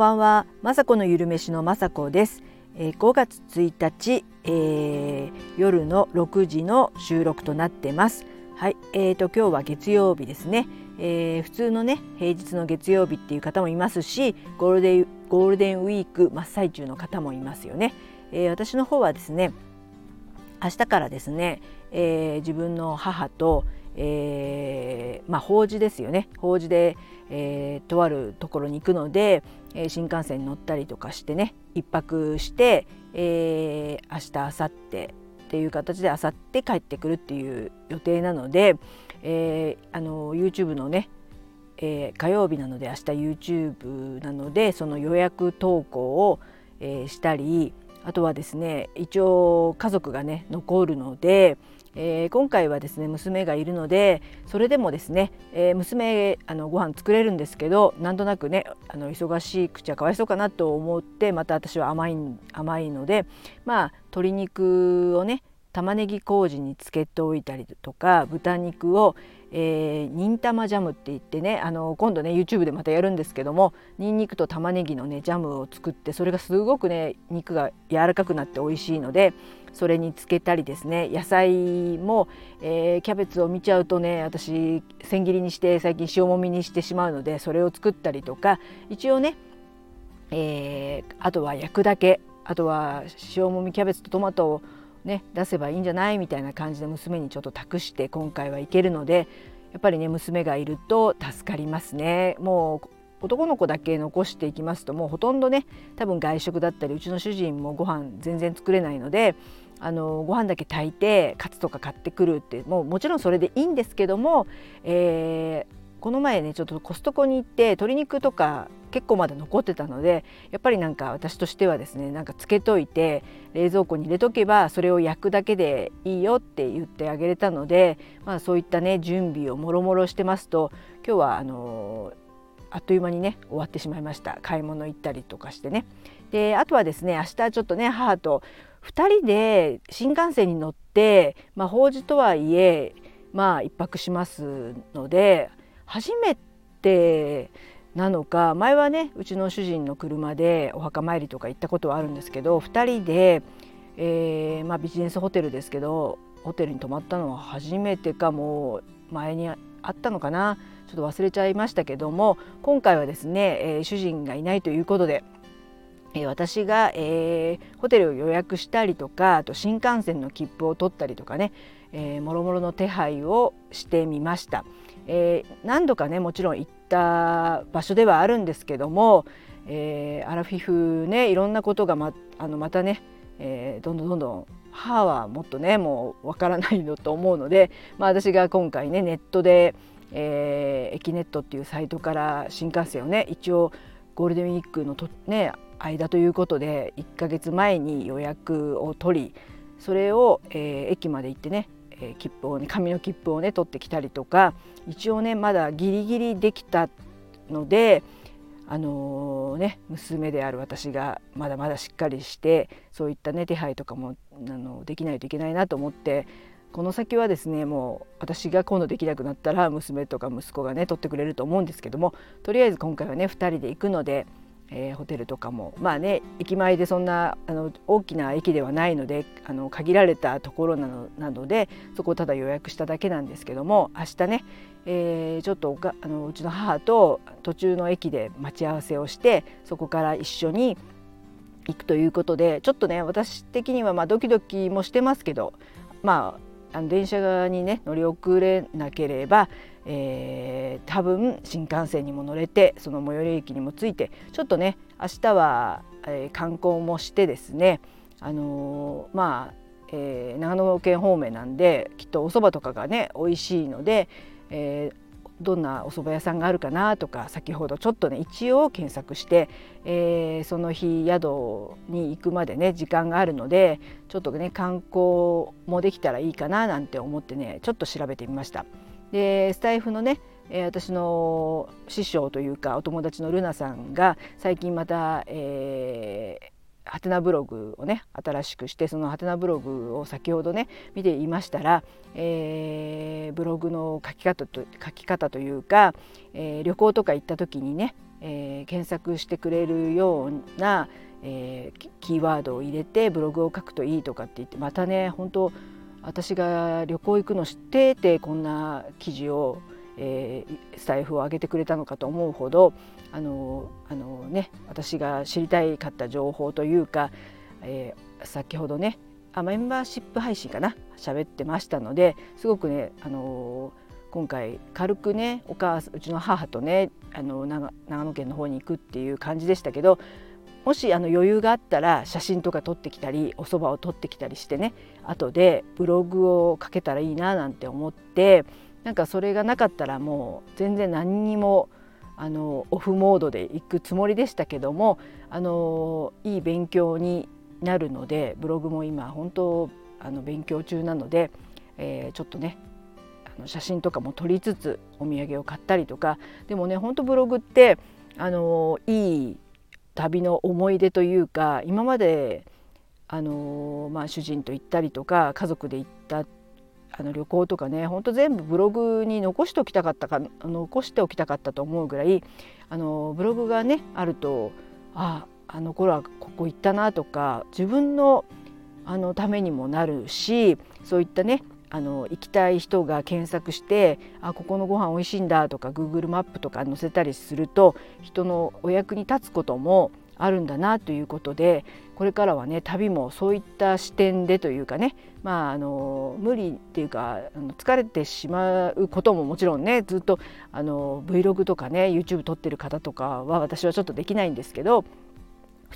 ばんは、まさこのゆるめしのまさこです。えー、5月1日、えー、夜の6時の収録となってます。はい、えーと今日は月曜日ですね。えー、普通のね平日の月曜日っていう方もいますし、ゴールデンゴールデンウィーク真っ最中の方もいますよね。えー、私の方はですね、明日からですね、えー、自分の母とえー、まあ法事ですよね。法事で、えー、とあるところに行くので、えー、新幹線に乗ったりとかしてね一泊して、えー、明日明後日っていう形で明後日帰ってくるっていう予定なので、えー、あの YouTube のねえー、火曜日なので明日 YouTube なのでその予約投稿を、えー、したりあとはですね一応家族がね残るので、えー、今回はですね娘がいるのでそれでもですね、えー、娘あのご飯作れるんですけどなんとなくねあの忙しい口はかわいそうかなと思ってまた私は甘い甘いのでまあ鶏肉をね玉ねぎ麹につけておいたりとか豚肉を、えー、忍たまジャムって言ってねあの今度ね YouTube でまたやるんですけどもにんにくと玉ねぎのねジャムを作ってそれがすごくね肉が柔らかくなって美味しいのでそれにつけたりですね野菜も、えー、キャベツを見ちゃうとね私千切りにして最近塩もみにしてしまうのでそれを作ったりとか一応ね、えー、あとは焼くだけあとは塩もみキャベツとトマトをね、出せばいいんじゃないみたいな感じで娘にちょっと託して今回はいけるのでやっぱりね娘がいると助かりますね。もう男の子だけ残していきますともうほとんどね多分外食だったりうちの主人もご飯全然作れないのであのご飯だけ炊いてカツとか買ってくるってもうもちろんそれでいいんですけども、えー、この前ねちょっとコストコに行って鶏肉とか結構まだ残ってたのでやっぱりなんか私としてはですねなんかつけといて冷蔵庫に入れとけばそれを焼くだけでいいよって言ってあげれたので、まあ、そういったね準備をもろもろしてますと今日はあのあっという間にね終わってしまいました。買い物行ったりとかしてね。であとはですね明日ちょっとね母と2人で新幹線に乗って、まあ、法事とはいえまあ一泊しますので初めてなのか前はねうちの主人の車でお墓参りとか行ったことはあるんですけど2人で、えー、まあ、ビジネスホテルですけどホテルに泊まったのは初めてかもう前にあったのかなちょっと忘れちゃいましたけども今回はですね、えー、主人がいないということで、え、私が、え、ホテルを予約したりとかあと新幹線の切符を取ったりとかね、もろもろの手配をしてみました。えー、何度かねもちろん行った場所ではあるんですけども、えー、アラフィフねいろんなことがまあのまたね、えー、どんどんどんどん母はもっとねもうわからないのと思うので、まあ、私が今回ねネットで、えー、エキネットっていうサイトから新幹線をね一応ゴールデンウィークのと、ね、間ということで1ヶ月前に予約を取りそれを、えー、駅まで行ってねえー、切符をね紙の切符をね取ってきたりとか一応ねまだギリギリできたのであのー、ね娘である私がまだまだしっかりしてそういったね手配とかもあのできないといけないなと思ってこの先はですねもう私が今度できなくなったら娘とか息子がね取ってくれると思うんですけどもとりあえず今回はね2人で行くのでえー、ホテルとかもまあね駅前でそんなあの大きな駅ではないのであの限られたところなのなのでそこをただ予約しただけなんですけども明日ね、えー、ちょっとあのうちの母と途中の駅で待ち合わせをしてそこから一緒に行くということでちょっとね私的にはまあドキドキもしてますけどまああの電車側にね乗り遅れなければ、えー、多分新幹線にも乗れてその最寄り駅にも着いてちょっとね明日は、えー、観光もしてですねあのー、まあ、え長野県方面なんできっとお蕎麦とかがね美味しいので、えどんなお蕎麦屋さんがあるかなとか先ほどちょっとね一応検索して、えー、その日宿に行くまでね時間があるのでちょっとね観光もできたらいいかななんて思ってねちょっと調べてみました。でスタイフのね私の師匠というかお友達のルナさんが最近また、えー、ハテナブログをね新しくしてそのハテナブログを先ほどね見ていましたら、えー、ブログの書き方と書き方というか、えー、旅行とか行った時にね、えー、検索してくれるような、えー、キーワードを入れてブログを書くといいとかって言ってまたね本当私が旅行行くの知っててこんな記事を、えー、スタイフを上げてくれたのかと思うほどあのあの、ね、私が知りたいかった情報というか、えー、先ほどねあメンバーシップ配信かな喋ってましたのですごくね、あの今回軽くねお母うちの母とねあの長野県の方に行くっていう感じでしたけどもしあの余裕があったら写真とか撮ってきたりお蕎麦を撮ってきたりしてね後でブログを書けたらいいななんて思ってなんかそれがなかったらもう全然何にもあのオフモードで行くつもりでしたけどもあのいい勉強になるのでブログも今本当あの勉強中なので、えー、ちょっとねあの写真とかも撮りつつお土産を買ったりとかでもね本当ブログってあのいい旅の思い出というか今まであの、まあ、主人と行ったりとか家族で行ったあの旅行とかねほんと全部ブログに残しておきたかったか残しておきたかったと思うぐらいあのブログがねあるとああの頃はここ行ったなとか自分のあのためにもなるしそういったねあの行きたい人が検索してあここのご飯美味しいんだとか Google マップとか載せたりすると人のお役に立つこともあるんだなということでこれからはね旅もそういった視点でというかねまああの無理っていうかあの疲れてしまうことももちろんねずっとあの Vlog とかね YouTube 撮ってる方とかは私はちょっとできないんですけど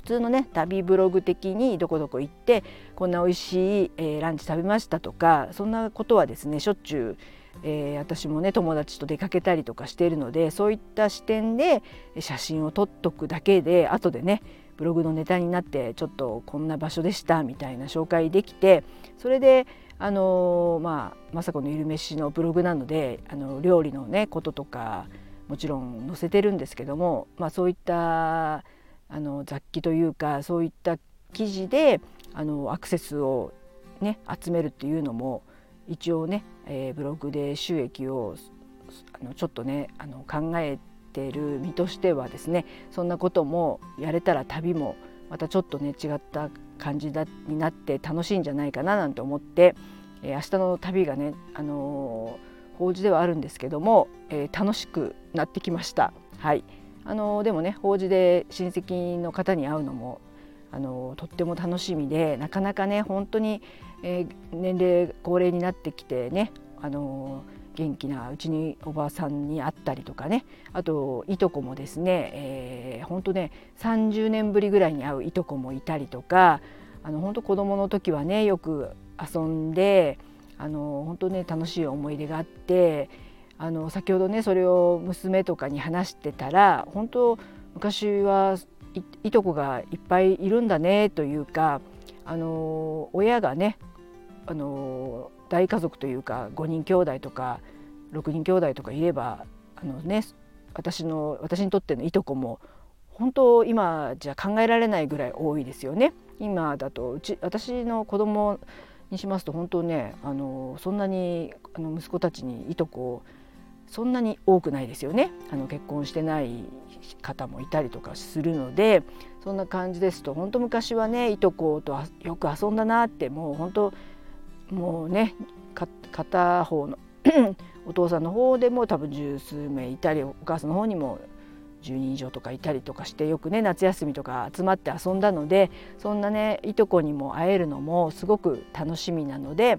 通のね旅ブログ的にどこどこ行ってこんな美味しい、えー、ランチ食べましたとかそんなことはですねしょっちゅうえー、私もね友達と出かけたりとかしているのでそういった視点で写真を撮っとくだけで後でねブログのネタになってちょっとこんな場所でしたみたいな紹介できてそれであのー、まあ雅子のゆるめしのブログなのであの料理のねこととかもちろん載せてるんですけども、まあ、そういったあの雑記というかそういった記事であのアクセスを、ね、集めるっていうのも一応ね、えー、ブログで収益をあのちょっとねあの考えてる身としてはですねそんなこともやれたら旅もまたちょっとね違った感じだになって楽しいんじゃないかななんて思って、えー、明日の旅がね、あのー、法事ではあるんですけども、えー、楽しくなってきました。はいあのでもね法事で親戚の方に会うのもあのとっても楽しみでなかなかね本当に、えー、年齢高齢になってきてねあの元気なうちにおばあさんに会ったりとかねあといとこもですね、えー、本当ね30年ぶりぐらいに会ういとこもいたりとかあの本当子供の時はねよく遊んであの本当ね楽しい思い出があってあの先ほどねそれを娘とかに話してたら本当昔はいとこがいっぱいいるんだねというかあの親がねあの大家族というか5人兄弟とか6人兄弟とかいればあのね私の私にとってのいとこも本当今じゃ考えられないぐらい多いですよね。今だとうち私の子供にしますと本当ねあのそんなにあの息子たちにいとこをそんなに多くないですよね。あの結婚してない方もいたりとかするのでそんな感じですと本当昔はねいとことよく遊んだなってもう本当もうね片方の お父さんの方でも多分十数名いたりお母さんの方にも10人以上とかいたりとかしてよくね夏休みとか集まって遊んだのでそんなねいとこにも会えるのもすごく楽しみなので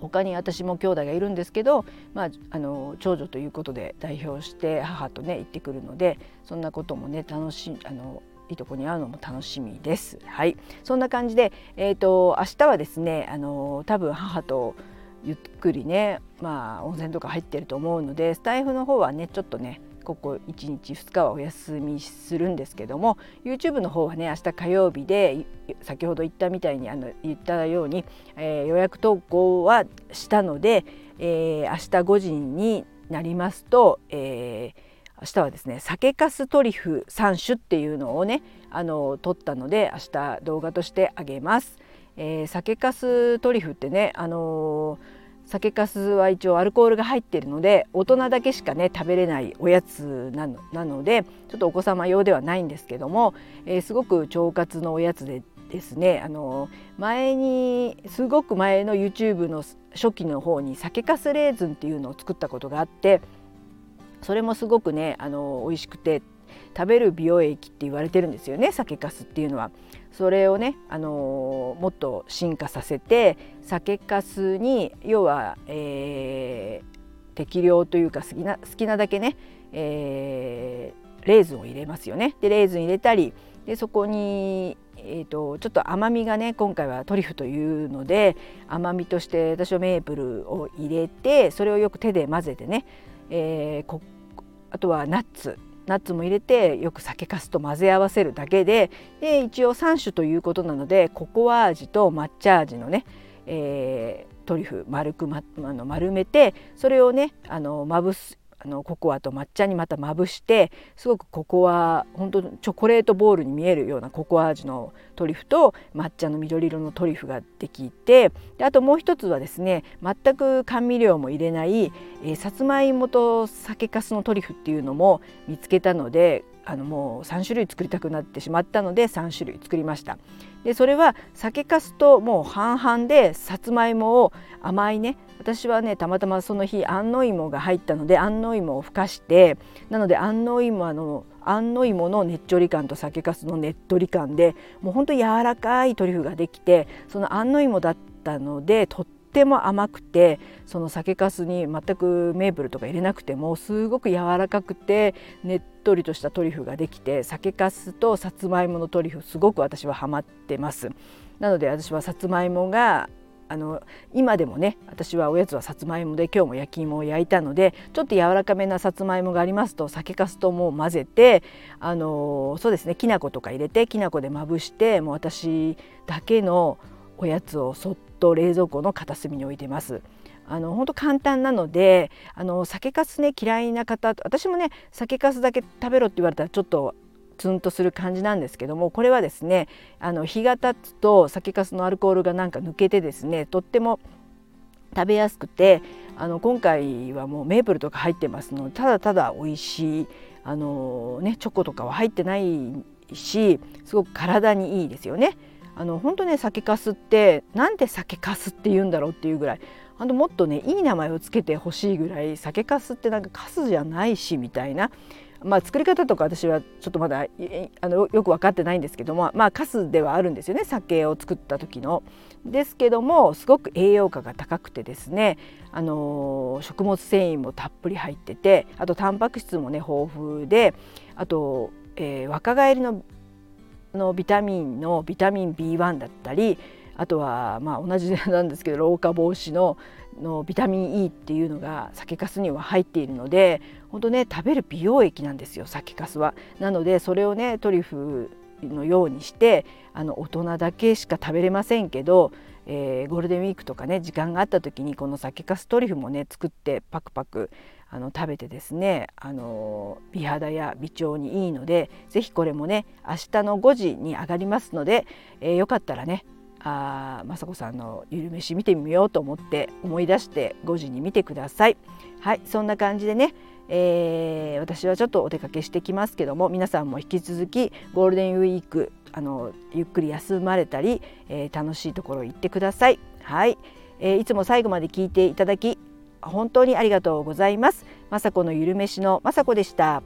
他に私も兄弟がいるんですけど、まあ、あの長女ということで代表して母とね行ってくるのでそんなこともね楽しあのいとこに会うのも楽しみです。はい、そんな感じで、えーと、明日はですねあの多分母とゆっくりね、まあ、温泉とか入ってると思うのでスタイフの方はねちょっとねここ1日2日はお休みするんですけども YouTube の方はね明日火曜日で先ほど言ったみたいにあの言ったように、えー、予約投稿はしたので、えー、明日5時になりますと、えー、明日はですね酒粕トリュフ3種っていうのをねあの撮ったので明日動画としてあげます。えー、酒粕トリュフってねあの酒粕は一応アルコールが入っているので大人だけしかね食べれないおやつなのでちょっとお子様用ではないんですけども、えー、すごく腸活のおやつでですねあの前にすごく前の YouTube の初期の方に酒粕レーズンっていうのを作ったことがあってそれもすごくねあの美味しくて食べる美容液って言われてるんですよね酒粕っていうのは。それをね、あのもっと進化させて酒粕に要は、えー、適量というか好きな好きなだけね、えー、レーズンを入れますよね。でレーズン入れたりでそこにえーと、ちょっと甘みがね今回はトリュフというので甘みとして私はメープルを入れてそれをよく手で混ぜてね、えー、あとはナッツナッツも入れてよく酒粕と混ぜ合わせるだけでで一応3種ということなのでココア味と抹茶味のね、えー、トリュフ丸く、ま、あの丸めてそれをねあのまぶすあのココアと抹茶にまたまぶしてすごくココア本当チョコレートボールに見えるようなココア味のトリュフと抹茶の緑色のトリュフができてであともう一つはですね全く甘味料も入れない、えー、さつまいもと酒粕のトリュフっていうのも見つけたのであのもう3種類作りたくなってしまったので3種類作りました。でそれは酒粕ともう半々でさつまいもを甘いね私はねたまたまその日安納芋が入ったので安納芋をふかしてなので安納芋の安納芋のねっちょり感と酒粕のねっとり感でもうほんと柔らかいトリュフができてその安納芋だったのでとっても甘くてその酒粕に全くメープルとか入れなくてもすごく柔らかくてねっとりとしたトリュフができて酒粕とさつまいものトリュフすごく私はハマってます。なので私はさつまいもがあの今でもね私はおやつはさつまいもで今日も焼き芋を焼いたのでちょっと柔らかめなさつまいもがありますと酒粕ともう混ぜてあのそうですねきな粉とか入れてきな粉でまぶしてもう私だけのおやつをそっと冷蔵庫の片隅に置いてます。あの本当簡単なのであの酒粕ね嫌いな方私もね酒粕だけ食べろって言われたらちょっとツンとする感じなんですけどもこれはですねあの日が経つと酒粕のアルコールがなんか抜けてですねとっても食べやすくてあの今回はもうメープルとか入ってますのでただただ美味しいあの、ね、チョコとかは入ってないしすごく体にいいですよね。あの本当ね酒粕ってなんで酒粕って言うんだろうっていうぐらいあのもっとねいい名前をつけてほしいぐらい酒粕ってなんか粕じゃないしみたいな。まあ、作り方とか私はちょっとまだあのよく分かってないんですけどもまあカスではあるんですよね酒を作った時の。ですけどもすごく栄養価が高くてですねあの食物繊維もたっぷり入っててあとタンパク質もね豊富であと、えー、若返りののビタミンのビタミン B1 だったりあとはまあ同じなんですけど老化防止ののビタミン E っていうのが酒粕には入っているので本当ね食べる美容液なんですよ酒粕は。なのでそれをねトリュフのようにしてあの大人だけしか食べれませんけど、えー、ゴールデンウィークとかね時間があった時にこの酒粕トリュフもね作ってパクパクあの食べてですねあの美肌や美腸にいいので是非これもね明日の5時に上がりますので、えー、よかったらねあ雅子さんのゆるめし見てみようと思って思い出して5時に見てください。はいそんな感じでね、えー、私はちょっとお出かけしてきますけども皆さんも引き続きゴールデンウィークあのゆっくり休まれたり、えー、楽しいところ行ってください。はい、えー、いつも最後まで聞いていただき本当にありがとうございます。雅子のゆるめしの雅子でした。